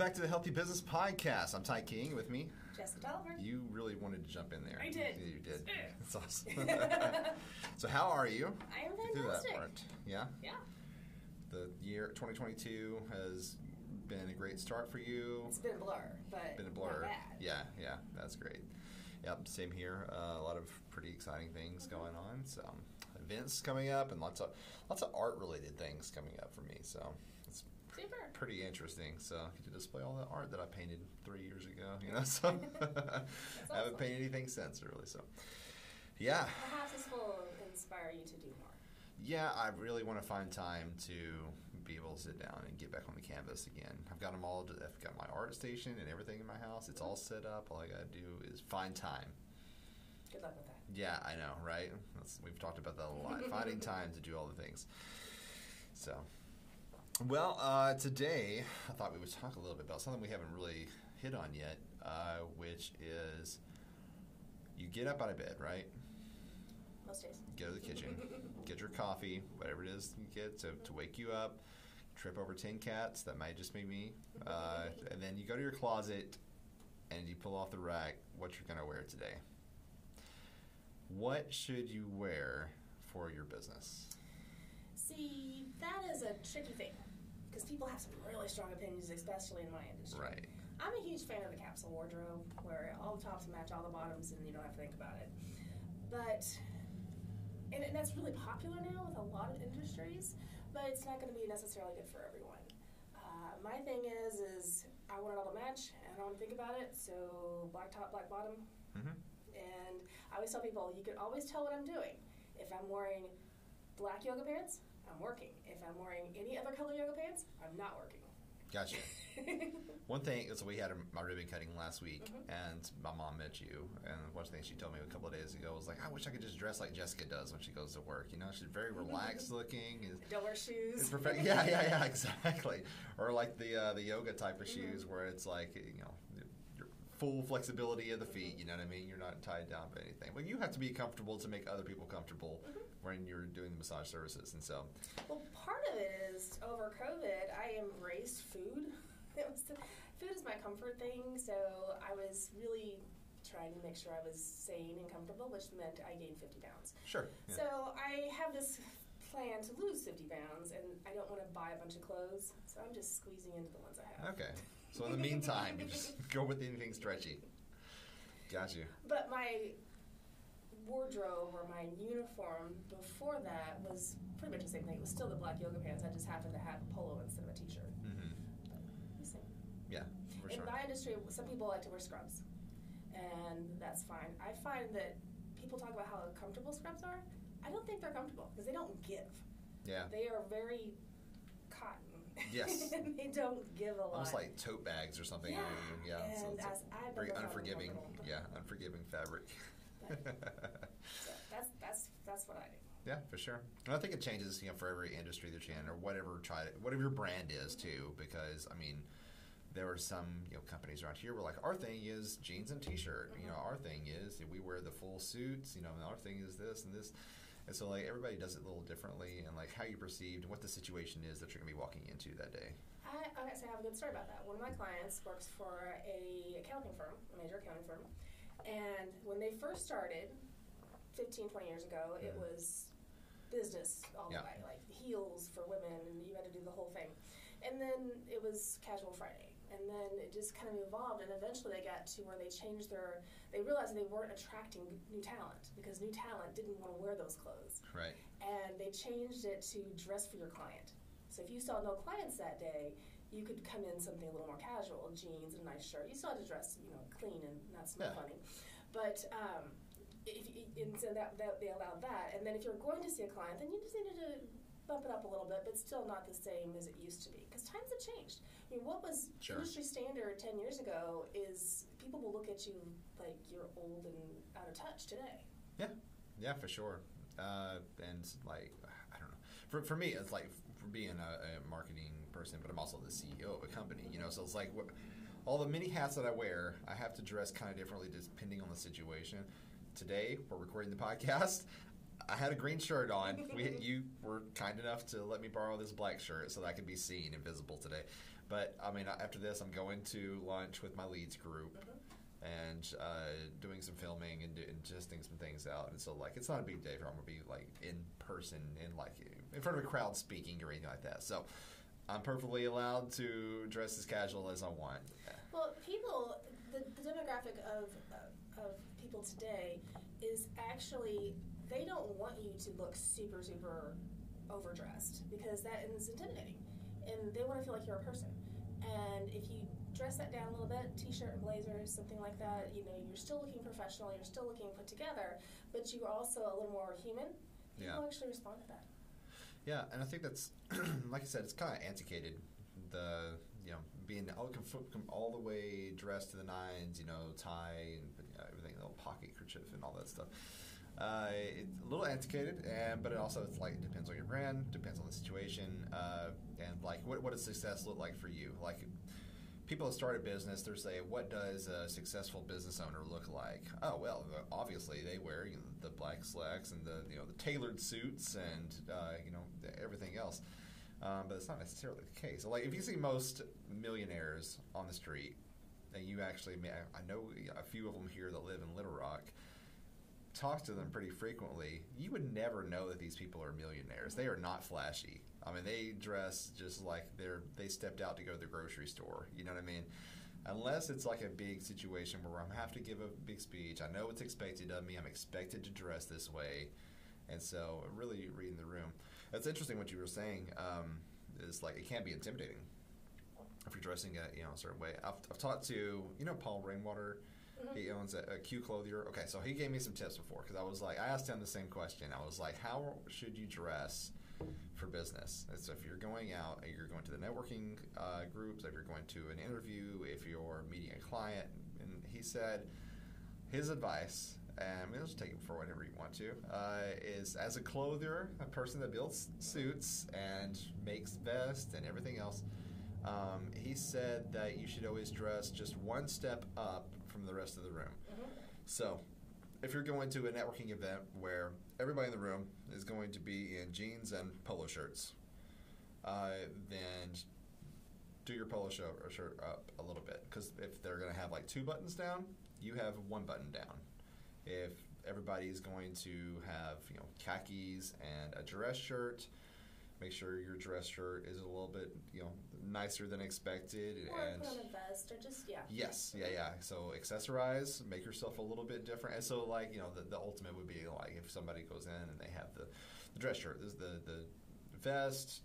back to the Healthy Business Podcast. I'm Ty King with me. Jessica Tolliver. You really wanted to jump in there. I did. You did. Yeah. That's awesome. so, how are you? I am Get through that fantastic. part. Yeah. Yeah, The year 2022 has been a great start for you. it's been a blur, but been a blur. Not bad. Yeah, yeah, that's great. Yep, same here. Uh, a lot of pretty exciting things Mm-hmm. going on. Some events coming up, and lots of lots of art related things coming up for me. So Super. pretty interesting. So I get to display all the art that I painted three years ago. You know, so I haven't painted anything since really. So yeah, Perhaps this will inspire you to do more. yeah, I really want to find time to be able to sit down and get back on the canvas again. I've got them all. I've got my art station and everything in my house. It's all set up. All I got to do is find time. Good luck with that. Yeah, I know, right? That's, we've talked about that a lot. Finding time to do all the things. So, well, uh, today I thought we would talk a little bit about something we haven't really hit on yet, uh, which is you get up out of bed, right? Most days. Go to the kitchen, get your coffee, whatever it is you get to, to wake you up. Trip over ten cats. That might just be me. Uh, and then you go to your closet and you pull off the rack what you're going to wear today. What should you wear for your business? See, that is a tricky thing because people have some really strong opinions, especially in my industry. Right. I'm a huge fan of the capsule wardrobe where all the tops match all the bottoms and you don't have to think about it. But, and, and that's really popular now with a lot of industries, but it's not going to be necessarily good for everyone. Uh, my thing is, is I want it all to match and I don't want to think about it, so black top, black bottom. Mm-hmm. And I always tell people, you can always tell what I'm doing. If I'm wearing black yoga pants, I'm working. If I'm wearing any other color yoga pants, I'm not working. Gotcha. One thing is we had a, my ribbon cutting last week, Mhm. and my mom met you, and one thing she told me a couple of days ago was like, "I wish I could just dress like Jessica does when she goes to work." You know, she's very relaxed looking. Is, Don't wear shoes. Perfect. Yeah, yeah, yeah, exactly. Or like the uh, the yoga type of shoes where it's like you know full flexibility of the feet. You know what I mean? You're not tied down by anything. But you have to be comfortable to make other people comfortable when you're doing the massage services. And so, Well, part of it is over COVID, I embraced food. Was the, food is my comfort thing, so I was really trying to make sure I was sane and comfortable, which meant I gained 50 pounds. sure. yeah. So I have this plan to lose 50 pounds, and I don't want to buy a bunch of clothes, so I'm just squeezing into the ones I have. Okay. So in the meantime, you just go with anything stretchy. Got you. But my wardrobe or my uniform before that was pretty much the same thing. It was still the black yoga pants. I just happened to have a polo instead of a t-shirt. hmm same. Yeah, for In sure. my industry, some people like to wear scrubs, and that's fine. I find that people talk about how comfortable scrubs are. I don't think they're comfortable because they don't give. Yeah. They are very cotton. Yes. and they don't give a lot. Almost like tote bags or something. Yeah, yeah. so it's as very unforgiving. Yeah, unforgiving fabric. So that's that's that's what I do. Yeah, for sure. And I think it changes, you know, for every industry that you're in, or whatever try to, whatever your brand is mm-hmm. too. Because I mean, there are some you know companies around here where like our thing is jeans and t-shirt. You know, mm-hmm. our thing is we wear the full suits. You know, and our thing is this and this. And so like everybody does it a little differently, and like how you perceived, what the situation is that you're gonna be walking into that day. I, I have a good story about that. One of my clients works for a accounting firm, a major accounting firm, and when they first started, 15, 20 years ago, it Mhm. was business all Yeah. the way, like heels for women, and you had to do the whole thing. And then it was casual Friday, and then it just kind of evolved, and eventually they got to where they changed their. They realized they weren't attracting new talent because new talent didn't want to wear those clothes Right. and they changed it to dress for your client. So if you saw no clients that day, you could come in something a little more casual, jeans and a nice shirt. You still had to dress, you know, clean and not smell Yeah. funny. But um, if, and so that, that they allowed that. And then if you're going to see a client, then you just needed to bump it up a little bit, but still not the same as it used to be because times have changed. I mean, what was Sure. industry standard ten years ago is people will look at you like you're old and out of touch today. Yeah, yeah, for sure. Uh, and like, I don't know. For, for me, it's like for being a, a marketing person, but I'm also the CEO of a company. You know, so it's like all the many hats that I wear, I have to dress kind of differently depending on the situation. Today, we're recording the podcast. I had a green shirt on. We, you were kind enough to let me borrow this black shirt so that I could be seen and visible today. But I mean, after this, I'm going to lunch with my leads group and uh, doing some filming and, do, and testing some things out. And so, like, it's not a big day for I'm gonna be like in person in like in front of a crowd speaking or anything like that. So, I'm perfectly allowed to dress as casual as I want. Well, people, the, the demographic of, of people today is actually they don't want you to look super super overdressed because that is intimidating, and they want to feel like you're a person. And if you dress that down a little bit, t-shirt and blazer, something like that, you know, you're still looking professional, you're still looking put together, but you're also a little more human. People Yeah. actually respond to that. Yeah, and I think that's like I said, it's kind of antiquated. The you know being all, all the way dressed to the nines, you know, tie and you know, everything, little pocket kerchief and all that stuff. Uh, it's a little antiquated, and but it also it's like it depends on your brand, depends on the situation, uh, and like what what does success look like for you? Like people that start a business, they're saying, what does a successful business owner look like? Oh well, obviously they wear you know, the black slacks and the you know the tailored suits and uh, you know everything else. Um, but it's not necessarily the case. Like if you see most millionaires on the street, and you actually, I I know a few of them here that live in Little Rock. Talk to them pretty frequently. You would never know that these people are millionaires. They are not flashy. I mean, they dress just like they're they stepped out to go to the grocery store. You know what I mean? Unless it's like a big situation where I'm have to give a big speech. I know what's expected of me. I'm expected to dress this way, and so really reading the room. That's interesting what you were saying. Um, is like it can't be intimidating if you're dressing a you know a certain way. I've, I've talked to you know Paul Rainwater. He owns a, a Q Clothier. Okay, so he gave me some tips before because I was like, I asked him the same question. I was like, how should you dress for business? And so if you're going out, you're going to the networking uh, groups, if you're going to an interview, if you're meeting a client, and he said his advice. And to just take it for whatever you want to. Uh, is as a clothier, a person that builds suits and makes vests and everything else, um, he said that you should always dress just one step up from the rest of the room. So, if you're going to a networking event where everybody in the room is going to be in jeans and polo shirts, uh, then do your polo shirt, shirt up a little bit because if they're going to have like two buttons down, you have one button down. If everybody's going to have you know khakis and a dress shirt, make sure your dress shirt is a little bit you know nicer than expected Or and put on a vest, or just yeah. Yes, yeah, yeah. So accessorize, make yourself a little bit different. And so, like, you know, the, the ultimate would be like if somebody goes in and they have the, the dress shirt, there's the the vest,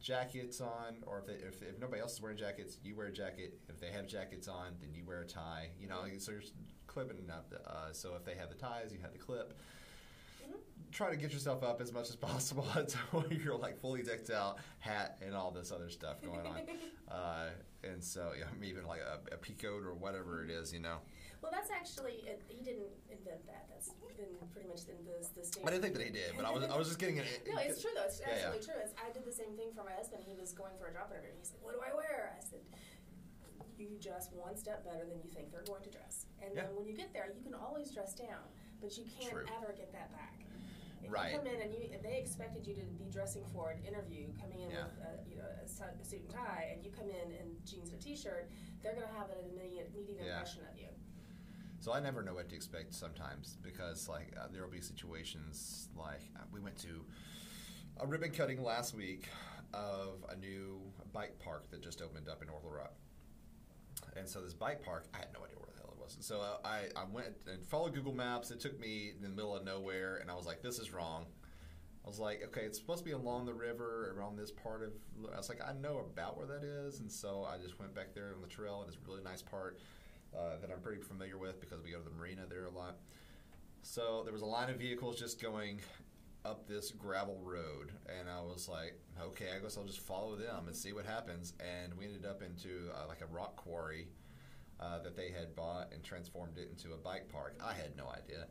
jackets on, or if, they, if if nobody else is wearing jackets, you wear a jacket. If they have jackets on, then you wear a tie. You know, so you're clipping up. Uh, so if they have the ties, you have the clip. Try to get yourself up as much as possible until you're like fully decked out, hat and all this other stuff going on. uh, and so, yeah, even like a, a peacoat or whatever it is, you know. Well, that's actually it, he didn't invent that. That's been pretty much in the the standard. I didn't think that he did, but I was I was just getting it. No, it's true though. It's Yeah, yeah. absolutely true. It's, I did the same thing for my husband. He was going for a job interview. He said, "What do I wear?" I said, "You dress one step better than you think they're going to dress." And Yeah. then when you get there, you can always dress down, but you can't True. ever get that back. If Right. you come in and you they expected you to be dressing for an interview, coming in Yeah. with a, you know a, su- a suit and tie, and you come in in jeans and a t-shirt, they're going to have an immediate, immediate Yeah. impression of you. So I never know what to expect sometimes because like uh, there will be situations like uh, we went to a ribbon cutting last week of a new bike park that just opened up in Rock. And so this bike park, I had no idea where the hell it was. So uh, I, I went and followed Google Maps. It took me in the middle of nowhere, and I was like, "This is wrong." I was like, "Okay, it's supposed to be along the river, around this part of." I was like, "I know about where that is," and so I just went back there on the trail, and it's a really nice part uh, that I'm pretty familiar with because we go to the marina there a lot. So there was a line of vehicles just going up this gravel road, and I was like, okay, I guess I'll just follow them and see what happens. And we ended up into uh, like a rock quarry uh, that they had bought and transformed it into a bike park. I had no idea.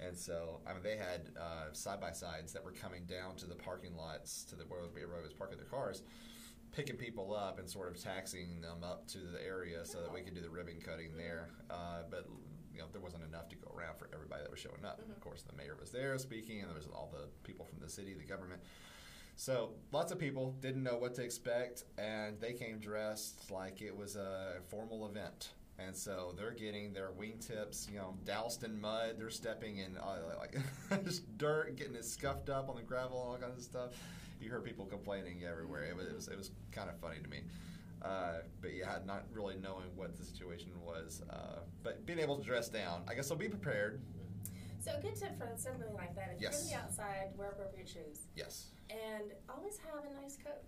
And so, I mean, they had side by sides that were coming down to the parking lots to the where everybody was parking their cars, picking people up and sort of taxiing them up to the area so that we could do the ribbon cutting there. Uh, but you know, there wasn't enough to go around for everybody that was showing up. Of course, the mayor was there speaking, and there was all the people from the city, the government. So lots of people didn't know what to expect, and they came dressed like it was a formal event. And so they're getting their wingtips, you know, doused in mud. They're stepping in uh, like just dirt, getting it scuffed up on the gravel, and all kinds of stuff. You heard people complaining everywhere. It was it was, it was kind of funny to me. Uh, but yeah, not really knowing what the situation was, uh, but being able to dress down. I guess so. Be prepared. So a good tip for something like that: if Yes. you're going to be outside, wear appropriate shoes, Yes. and always have a nice coat.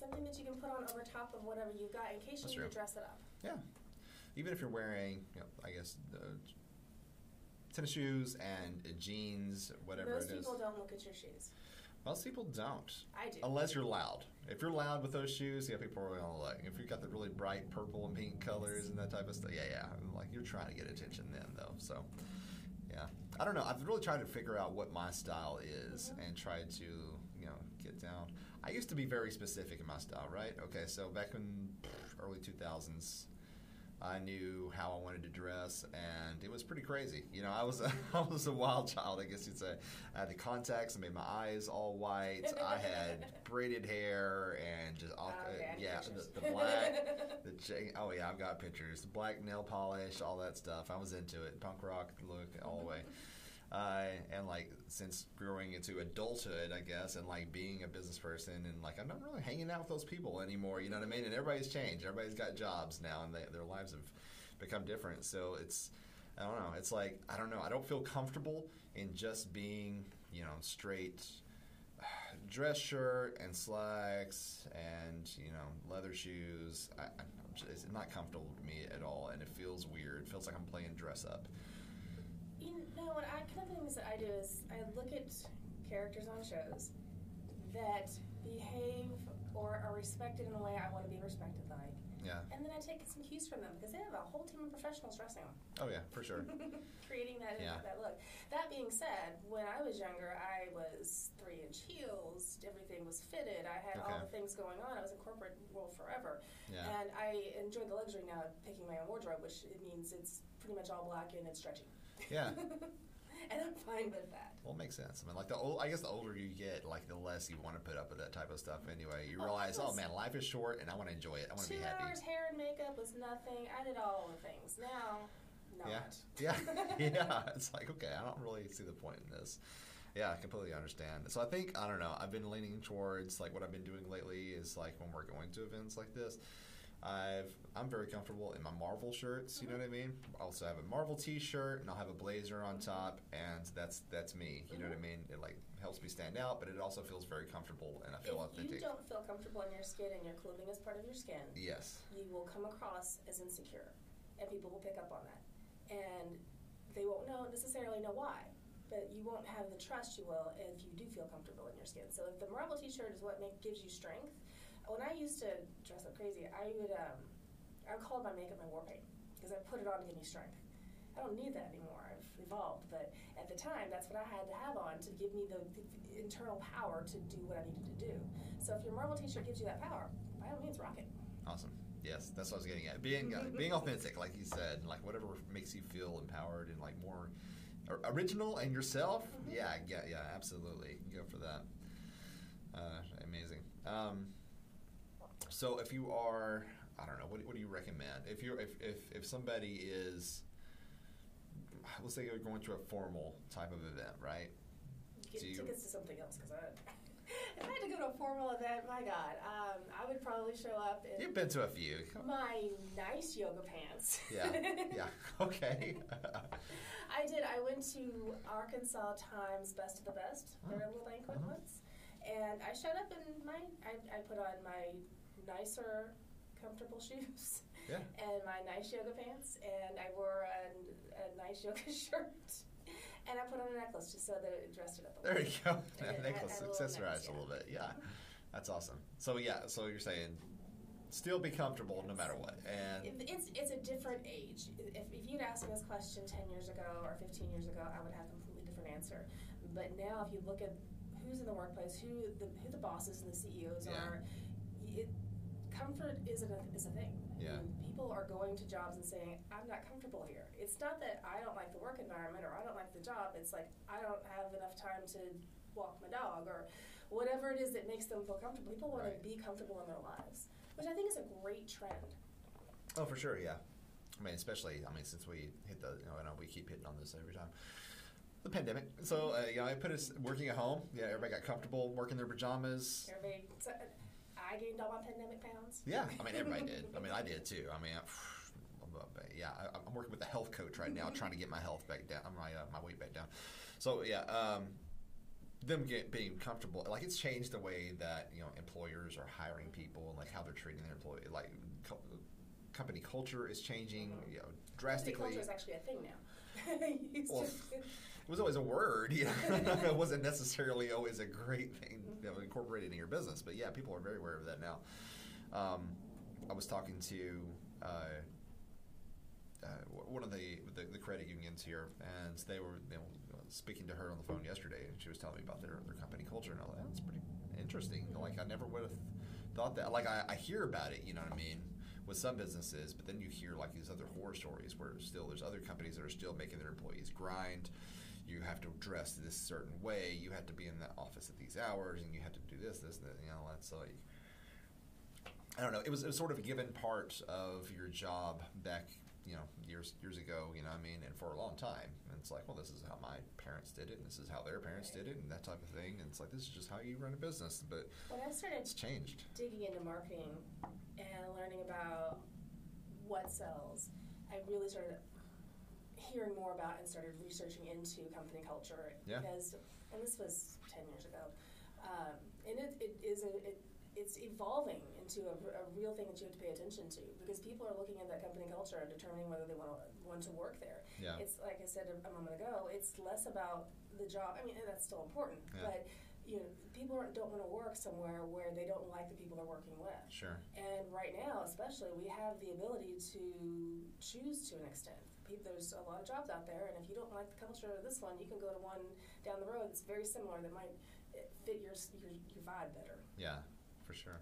Something that you can put on over top of whatever you've got in case That's you need to dress it up. Yeah. Even if you're wearing, you know, I guess, uh, tennis shoes and jeans, whatever Most it is. people don't look at your shoes. Most people don't. I do. Unless you're loud. If you're loud with those shoes, yeah, people are to like. If you've got the really bright purple and pink colors and that type of stuff, yeah, yeah. Like you're trying to get attention then, though. So, yeah. I don't know. I've really tried to figure out what my style is Mhm. and tried to, you know, get down. I used to be very specific in my style, right? Okay, so back in early 2000s, I knew how I wanted to dress, and it was pretty crazy. You know, I was a, I was a wild child, I guess you'd say. I had the contacts, I made my eyes all white. I had braided hair and just all, Oh, uh, yeah, yeah, the, the black, the. Oh yeah, I've got pictures. The black nail polish, all that stuff. I was into it. Punk rock look all the way. Uh, and like since growing into adulthood, I guess, and like being a business person, and like I'm not really hanging out with those people anymore. You know what I mean? And everybody's changed. Everybody's got jobs now, and they, their lives have become different. So it's I don't know. It's like I don't know. I don't feel comfortable in just being you know straight dress shirt and slacks and you know leather shoes. I, just, it's not comfortable to me at all, and it feels weird. It feels like I'm playing dress up. You know, what I kind of things that I do is I look at characters on shows that behave or are respected in a way I want to be respected like, Yeah. and then I take some cues from them because they have a whole team of professionals dressing them. Oh yeah, for sure. creating that Yeah. that look. That being said, when I was younger, I was three inch heels. Everything was fitted. I had all the things going on. I was in corporate world forever, Yeah. and I enjoy the luxury now of picking my own wardrobe, which it means it's pretty much all black and it's stretchy. Yeah. and I'm fine with that. Well, it makes sense. I mean, like the old, I guess the older you get, like the less you want to put up with that type of stuff. Anyway, you Oh, realize, oh yes. man, life is short, and I want to enjoy it. I want to be happy. Two hours hair and makeup was nothing. I did all the things. Now, not. Yeah. Yeah. yeah. It's like, okay, I don't really see the point in this. Yeah, I completely understand. So I think, I don't know, I've been leaning towards like what I've been doing lately is like when we're going to events like this, I've I'm very comfortable in my Marvel shirts, you know what I mean? I also have a Marvel t-shirt and I'll have a blazer on top and that's that's me, you know what I mean? It like helps me stand out, but it also feels very comfortable and I feel if you authentic. don't feel comfortable in your skin and your clothing is part of your skin, Yes. you will come across as insecure, and people will pick up on that, and they won't know necessarily know why, but you won't have the trust you will if you do feel comfortable in your skin. So if the Marvel T-shirt is what make, gives you strength, when I used to dress up crazy, I would um, I would call my makeup my war paint because I put it on to give me strength. I don't need that anymore. I've evolved, but at the time, that's what I had to have on to give me the, the internal power to do what I needed to do. So if your Marvel T-shirt gives you that power, by all means, rock it. Awesome. Yes, that's what I was getting at. Being uh, being authentic, like you said, like whatever makes you feel empowered and like more original and yourself. Mhm. Yeah, yeah, yeah, absolutely. Go for that. Uh, amazing. Um, so if you are, I don't know, what, what do you recommend? If you're if, if if somebody is, let's say you're going to a formal type of event, right? Get Do you- tickets to something else because I. If I had to go to a formal event, my God, um, I would probably show up in You've been to a few. my nice yoga pants. Yeah, yeah. Okay. I did. I went to Arkansas Times Best of the Best, their Oh. little banquet Uh-huh. once, and I showed up in my. I, I put on my nicer, comfortable shoes yeah. and my nice yoga pants, and I wore a, a nice yoga shirt, and I put on a necklace just so that it dressed it up. A little bit. There you go. And necklace had a little accessorized a little bit. yeah. That's awesome. So yeah, so you're saying still be comfortable no matter what, and It's it's a different age. If, if you'd asked me this question ten years ago or fifteen years ago, I would have a completely different answer. But now, if you look at who's in the workplace, who the who the bosses and the CEOs Yeah. are, it, comfort is a is a thing. Yeah. And people are going to jobs and saying, "I'm not comfortable here." It's not that I don't like the work environment or I don't like the job. It's like I don't have enough time to walk my dog or whatever it is that makes them feel comfortable. People want Right. to be comfortable in their lives, which I think is a great trend. Oh, for sure, yeah. I mean, especially, I mean, since we hit the, you know, I know we keep hitting on this every time. The pandemic. So, uh, you know, I put us working at home. Yeah, everybody got comfortable working their pajamas. Everybody, I gained all my pandemic pounds. Yeah, I mean, everybody did. I mean, I did too. I mean, I, yeah, I, I'm working with a health coach right now, trying to get my health back down, my uh, my weight back down. So yeah, um, them get being comfortable, like it's changed the way that you know employers are hiring people and like how they're treating their employee. Like co- company culture is changing, you know, Company drastically. culture is actually a thing now. Well, to- It was always a word, you know. it wasn't necessarily always a great thing you know, incorporated in your business, but yeah, people are very aware of that now. Um, I was talking to uh, uh, one of the, the the credit unions here, and they were you know, speaking to her on the phone yesterday, and she was telling me about their, their company culture, and I was like, that's pretty interesting. Like I never would have thought that. Like I, I hear about it, you know what I mean, with some businesses, but then you hear like these other horror stories where still there's other companies that are still making their employees grind. You have to dress this certain way. You have to be in the office at these hours, and you have to do this, this, that. You know, that's like I don't know. It was, it was sort of a given part of your job back, you know, years years ago. You know, what I mean, and for a long time. And it's like, well, this is how my parents did it, and this is how their parents did it, and that type of thing. And it's like, this is just how you run a business. But when I started it's changed. digging into marketing and learning about what sells, I really started hearing more about and started researching into company culture. Yeah. Because, and this was 10 years ago, um, and it, it is a, it, it's evolving into a, a real thing that you have to pay attention to because people are looking at that company culture and determining whether they want to want to work there. Yeah. It's like I said a, a moment ago. It's less about the job. I mean, that's still important, Yeah. but you know, people aren't- don't want to work somewhere where they don't like the people they're working with. Sure. And right now, especially, we have the ability to choose to an extent. There's a lot of jobs out there, and if you don't like the culture of this one, you can go to one down the road that's very similar that might eh, fit your your, your vibe better. Yeah, for sure.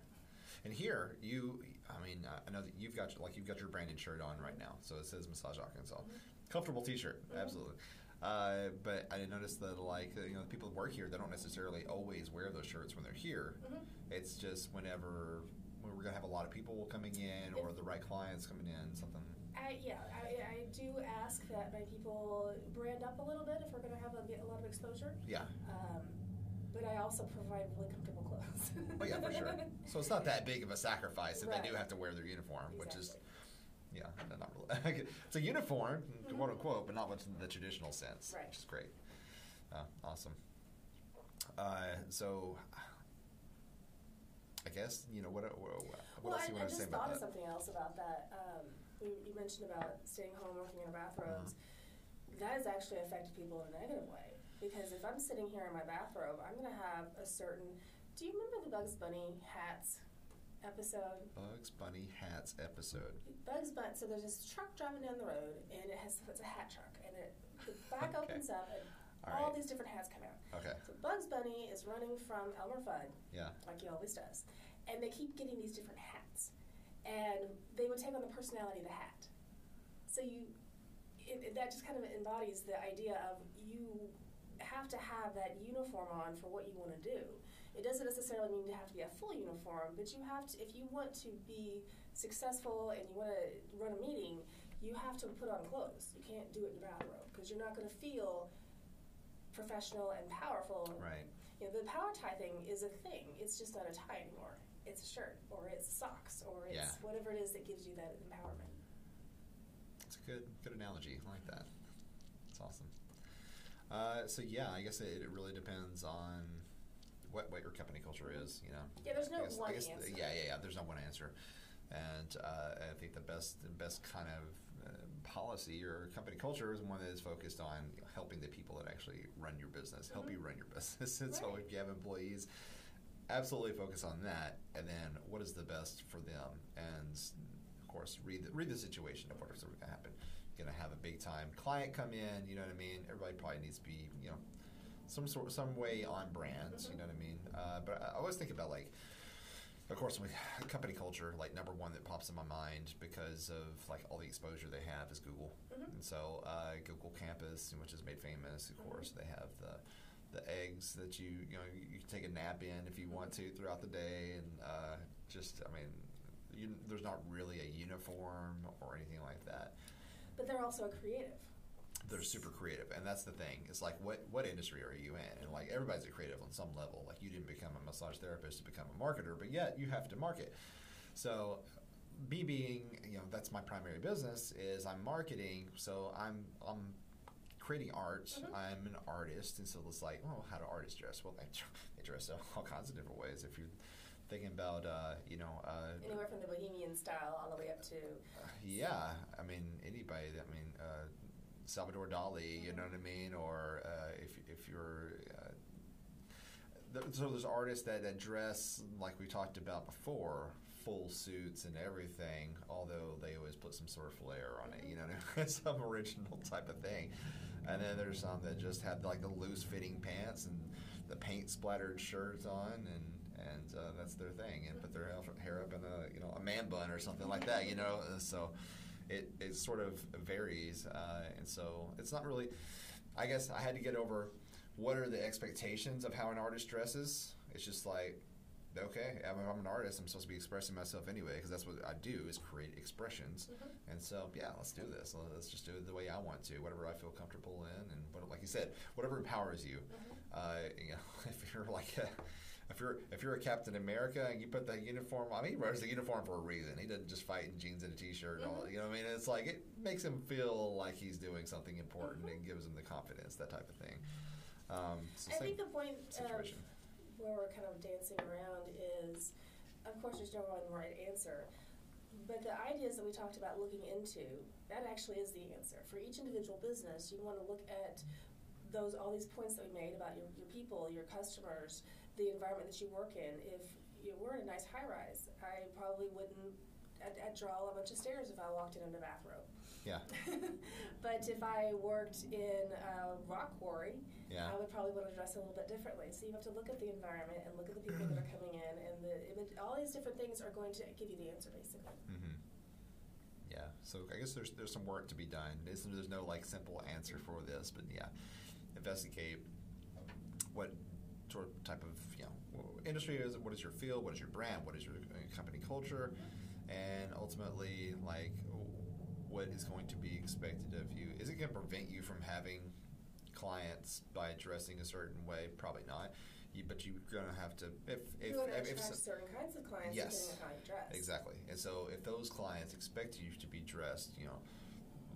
And here, you, I mean, I know that you've got like you've got your branded shirt on right now, so it says Massage Arkansas. Comfortable T-shirt, Mhm. absolutely. Uh, but I did notice that like you know the people that work here, they don't necessarily always wear those shirts when they're here. Mhm. It's just whenever when we're gonna have a lot of people coming in or the right clients coming in, something. I, yeah, I, I do ask that my people brand up a little bit if we're going to have a, a lot of exposure. Yeah. Um, but I also provide really comfortable clothes. Oh yeah, for sure. So it's not that big of a sacrifice if they do have to wear their uniform, which is Yeah, not really. it's a uniform, Mhm. quote unquote, but not much in the traditional sense, Right. which is great. Uh, awesome. Uh, so, I guess you know what. What, what well, else I, you I want to just say thought about of that? something else about that. Um, you, you mentioned about staying home, working in bathrobes. Uh-huh. That has actually affected people in a negative way because if I'm sitting here in my bathrobe, I'm going to have a certain. Do you remember the Bugs Bunny hats episode? Bugs Bunny hats episode. Bugs Bunny. So there's this truck driving down the road, and it has it's a hat truck, and it the back Okay. opens up, and All all, right. these different hats come out. Okay. So Bugs Bunny is running from Elmer Fudd, Yeah. like he always does, and they keep getting these different hats, and they would take on the personality of the hat. So you, it, it- that just kind of embodies the idea of you have to have that uniform on for what you want to do. It doesn't necessarily mean to have to be a full uniform, but you have to, if you want to be successful and you want to run a meeting, you have to put on clothes. You can't do it in your bathrobe because you're not going to feel professional and powerful Right. you know, the power tie thing is a thing. It's just not a tie anymore. It's a shirt, or it's socks, or it's Yeah. whatever it is that gives you that empowerment. It's a good good analogy. I like that. It's awesome. Uh, so yeah, I guess it, it really depends on what what your company culture is. You know. Yeah, there's no guess, one guess answer. yeah, yeah, yeah. There's no one answer, and uh, I think the best the best kind of uh, policy or company culture is one that is focused on helping the people that actually run your business, help Mhm. you run your business. And so Right. if you have employees, absolutely focus on that, and then what is the best for them, and of course read the, read the situation of what's going to happen. You're going to have a big time client come in, you know what I mean? Everybody probably needs to be, you know, some sort, some way on brands. You know what I mean? Uh, but I always think about like, of course, with company culture, like number one that pops in my mind because of like all the exposure they have is Google, Mhm. and so uh, Google Campus, which is made famous. Of Mhm. course, they have the the eggs that you you know you can take a nap in if you want to throughout the day, and uh, just I mean, you, there's not really a uniform or anything like that. But they're also creative. They're super creative, and that's the thing. It's like what what industry are you in? And like everybody's a creative on some level. Like you didn't become a massage therapist to become a marketer, but yet you have to market. So me being you know that's my primary business is I'm marketing. So I'm I'm creating art. Mhm. I'm an artist, and so it's like, well, how do artists dress? Well, they, they dress in all kinds of different ways. If you're thinking about, uh, you know, uh, Anywhere from the bohemian style all the way up to yeah, I mean anybody. that- I mean uh, Salvador Dali. You know what I mean? Or uh, if if you're uh, th- so there's artists that, that dress like we talked about before, full suits and everything. Although they always put some sort of flair on it. You know, some original type of thing. And then there's some that just have like the loose fitting pants and the paint splattered shirts on and. And uh, that's their thing, and put their hair- hair up in a you know a man bun or something like that, you know. Uh, So it, it sort of varies, uh, and so it's not really. I guess I had to get over what are the expectations of how an artist dresses. It's just like, okay, I'm, I'm an artist. I'm supposed to be expressing myself anyway because that's what I do is create expressions. Mhm. And so yeah, let's do this. Let's just do it the way I want to, whatever I feel comfortable in, and what, like you said, whatever empowers you. Uh, you know, if you're like a, if you're if you're a Captain America and you put that uniform on, I mean, he wears the uniform for a reason. He doesn't just fight in jeans and a t-shirt. And all, you know what I mean? It's like it makes him feel like he's doing something important Mhm. and gives him the confidence, that type of thing. Um, so I think the point situation. of where we're kind of dancing around is, of course, there's no one right answer. But the ideas that we talked about looking into, that actually is the answer. For each individual business, you want to look at those all these points that we made about your, your people, your customers, the environment that you work in. If you were in a nice high rise, I probably wouldn't. I'd, I'd draw a bunch of stairs if I walked in in a bathrobe. Yeah. but if I worked in a rock quarry, Yeah. I would probably want to dress a little bit differently. So you have to look at the environment and look at the people that are coming in, and the all these different things are going to give you the answer, basically. Mm-hmm. Yeah. So I guess there's there's some work to be done. There's, there's no like simple answer for this, but yeah, investigate what sort of type of you know industry is it? What is your field? What is your brand? What is your uh, company culture? And ultimately, like, what is going to be expected of you? Is it going to prevent you from having clients by dressing a certain way? Probably not. You, but you're going to have to if if you if, if so- certain kinds of clients Yes. depending on how you dress. Exactly. And so if those clients expect you to be dressed, you know,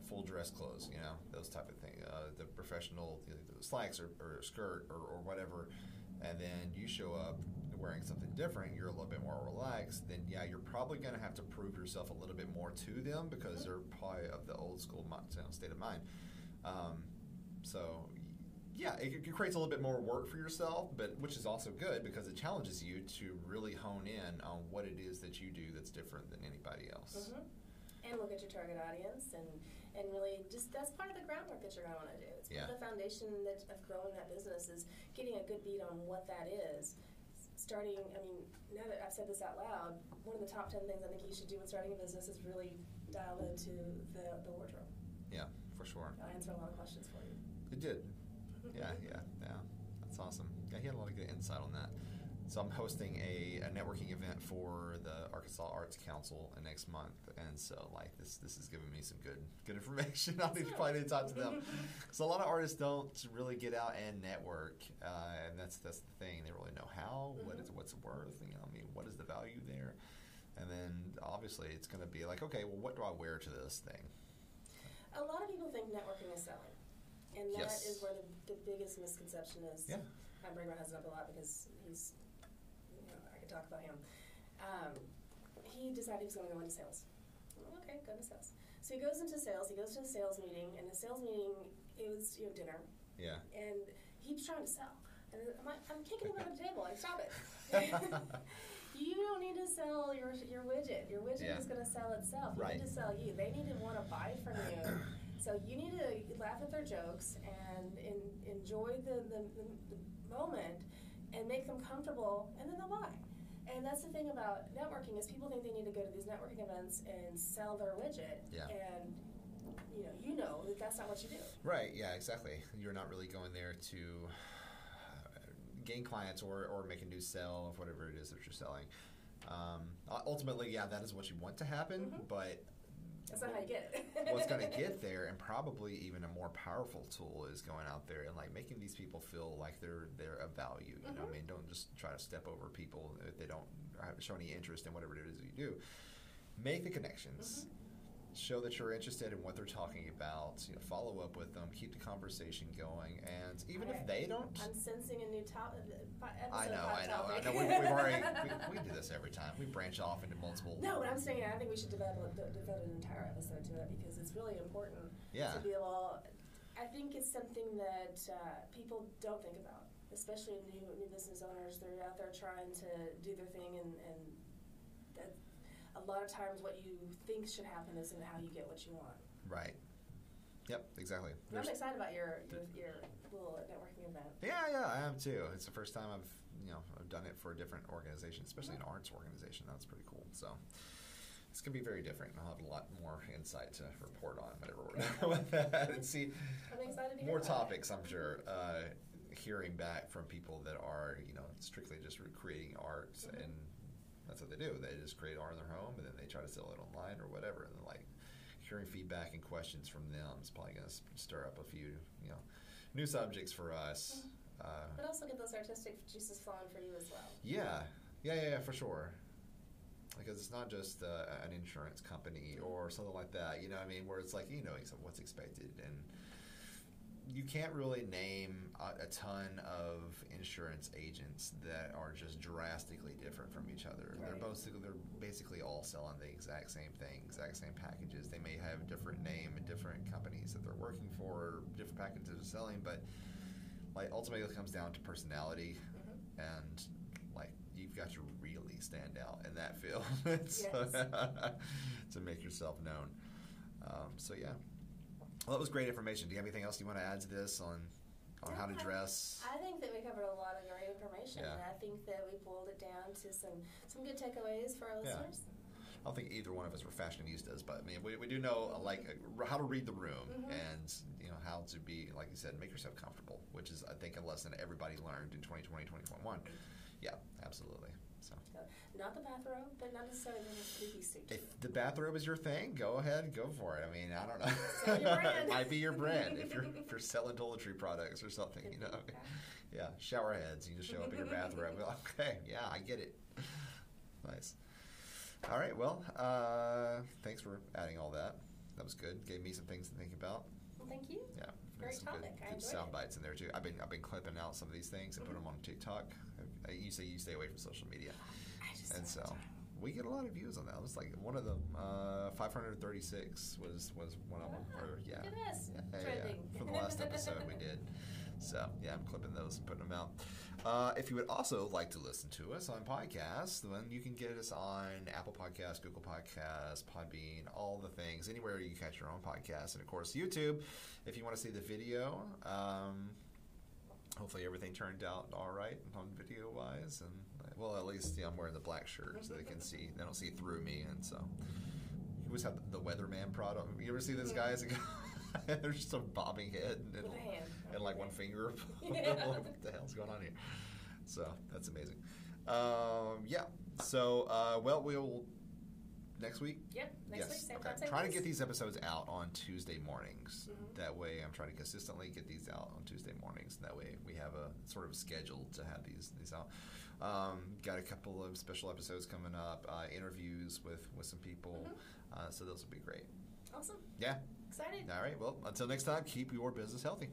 full dress clothes, you know, those type of thing, uh, the professional you know, the slacks or, or a skirt or, or whatever, and then you show up wearing something different, you're a little bit more relaxed, then yeah, you're probably going to have to prove yourself a little bit more to them because Mhm. they're probably of the old school you know, state of mind. Um, so yeah, it, it creates a little bit more work for yourself, but which is also good because it challenges you to really hone in on what it is that you do that's different than anybody else. hmm And look at your target audience, and and really just that's part of the groundwork that you're going to want to do. It's part Yeah. of the foundation that of growing that business is getting a good beat on what that is. Starting, I mean, now that I've said this out loud, one of the top ten things I think you should do when starting a business is really dial into the, the wardrobe. Yeah, for sure. I'll answer a lot of questions for you. It did. Yeah, yeah, yeah. That's awesome. Yeah, he had a lot of good insight on that. So I'm hosting a, a networking event for the Arkansas Arts Council next month, and so like this this is giving me some good good information. I need to probably need to talk to them. So a lot of artists don't really get out and network, uh, and that's that's the thing. They really know how. What is Mhm. what's worth? You know, I mean, what is the value there? And then obviously it's going to be like, okay, well, what do I wear to this thing? A lot of people think networking is selling, and that is Yes. where the, the biggest misconception is. Yeah. I bring my husband up a lot because he's, you know, I could talk about him. Um, he decided he was going to go into sales. Okay, go into sales. So he goes into sales. He goes to a sales meeting, and the sales meeting it was you know dinner, Yeah. and he's trying to sell. And I'm like, I'm kicking him under the table. Like, stop it. you don't need to sell your your widget. Your widget Yeah. is going to sell itself. You Right. need to sell you. They need to want to buy from you. So you need to laugh at their jokes and in, enjoy the, the, the, the moment and make them comfortable, and then they'll buy. And that's the thing about networking is people think they need to go to these networking events and sell their widget. Yeah. And you know, you know that that's not what you do. Right. Yeah. Exactly. You're not really going there to gain clients or, or make a new sale of whatever it is that you're selling. Um, uh, ultimately, yeah, that is what you want to happen, Mhm. but That's not how you get it. what's going to get there, and probably even a more powerful tool, is going out there and like making these people feel like they're they're of value. You know, what I Mhm. mean, don't just try to step over people if they don't show any interest in whatever it is that you do. Make the connections. Mm-hmm. Show that you're interested in what they're talking about. You know, follow up with them. Keep the conversation going. And even if they don't, I'm sensing a new top, uh, I know, I know, I know. We, we've already we, we do this every time. We branch off into multiple. No, but I'm saying I think we should develop de- devote an entire episode to it because it's really important Yeah. to be able. I think it's something that uh, people don't think about, especially new new business owners. They're out there trying to do their thing, and and that a lot of times what you think should happen isn't how you get what you want. Right. Yep. Exactly. I'm excited about your your, your little networking event. Yeah, yeah, I am too. It's the first time I've you know I've done it for a different organization, especially an arts organization. That's pretty cool. So it's gonna be very different. I'll have a lot more insight to report on whatever we're done with that and see I'm excited to hear more it. topics. I'm sure. Uh, hearing back from people that are you know strictly just creating art Mhm. and that's what they do. They just create art in their home and then they try to sell it online or whatever. And then like hearing feedback and questions from them is probably going to stir up a few you know new subjects for us. Uh, But also get those artistic juices flowing for you as well. yeah, yeah, yeah, yeah, for sure. Because it's not just uh, an insurance company or something like that. You know, what I mean, where it's like you know what's expected, and you can't really name a, a ton of insurance agents that are just drastically different from each other. They're both they're basically all selling the exact same thing, exact same packages. They may have different name and different companies that they're working for, different packages they're selling, but like ultimately it comes down to personality Mhm. and like you've got to really stand out in that field to make yourself known. Um, so yeah, well, that was great information. Do you have anything else you want to add to this on on how to I- dress? I think that we covered a lot of great information, Yeah. and I think that we boiled it down to some some good takeaways for our listeners. Yeah. I don't think either one of us were fashionistas, but I mean, we, we do know uh, like uh, how to read the room Mhm. and you know how to be like you said, make yourself comfortable, which is I think a lesson everybody learned in 2020, 2021. Yeah, absolutely. So. Not the bathrobe, but not necessarily the creepy suit. If the bathrobe is your thing, go ahead, go for it. I mean, I don't know. Your brand. it might be your brand if you're if you're selling toiletry products or something. You know, yeah, shower heads. You just show up in your bathrobe. Okay, yeah, I get it. Nice. All right. Well, uh, thanks for adding all that. That was good. Gave me some things to think about. Well, thank you. Yeah, Great some topic. Good, good sound it. bites in there too. I've been I've been clipping out some of these things and put Mhm. them on TikTok. You say you stay away from social media. I just And so we get a lot of views on that. It was like one of them, uh, 536 was was one of them. Or, yeah, look at this, yeah, yeah, yeah, for the last episode we did. So yeah, I'm clipping those and putting them out. Uh, if you would also like to listen to us on podcasts, then you can get us on Apple Podcasts, Google Podcasts, Podbean, all the things, anywhere you catch your own podcast, and of course YouTube. If you want to see the video, um, hopefully everything turned out all right on video wise, and well, at least yeah, I'm wearing the black shirt so they can see. They don't see through me, and so you always have the weatherman product. You ever see those guys? They're just a bobbing head and, a and like one finger. Yeah. like, what the hell's going on here? So that's amazing. Um, yeah. So uh, well, we'll next week. Yep. Next yes. week, same okay. time, same trying to get these episodes out on Tuesday mornings. Mhm. That way, I'm trying to consistently get these out on Tuesday mornings. That way, we have a sort of schedule to have these these out. Um, got a couple of special episodes coming up, uh, interviews with with some people. Mhm. Uh, so those will be great. Awesome. Yeah. Excited. All right. Well, until next time, keep your business healthy.